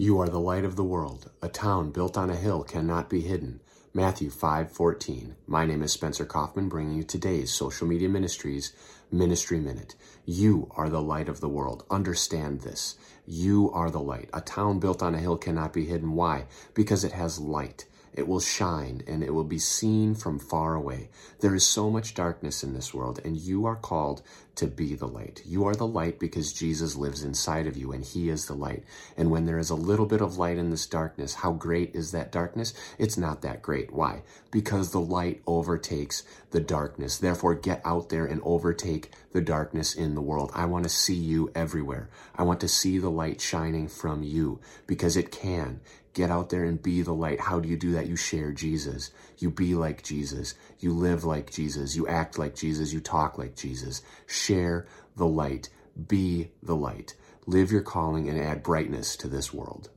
You are the light of the world. A town built on a hill cannot be hidden. Matthew 5:14. My name is Spencer Coffman bringing you today's Social Media Ministries Ministry Minute. You are the light of the world. Understand this. You are the light. A town built on a hill cannot be hidden. Why? Because it has light. It will shine and it will be seen from far away. There is so much darkness in this world, and you are called to be the light. You are the light because Jesus lives inside of you and he is the light. And when there is a little bit of light in this darkness, how great is that darkness? It's not that great. Why? Because the light overtakes the darkness. Therefore, get out there and overtake the darkness in the world. I want to see you everywhere. I want to see the light shining from you because it can. Get out there and be the light. How do you do that? You share Jesus. You be like Jesus. You live like Jesus. You act like Jesus. You talk like Jesus. Share the light. Be the light. Live your calling and add brightness to this world.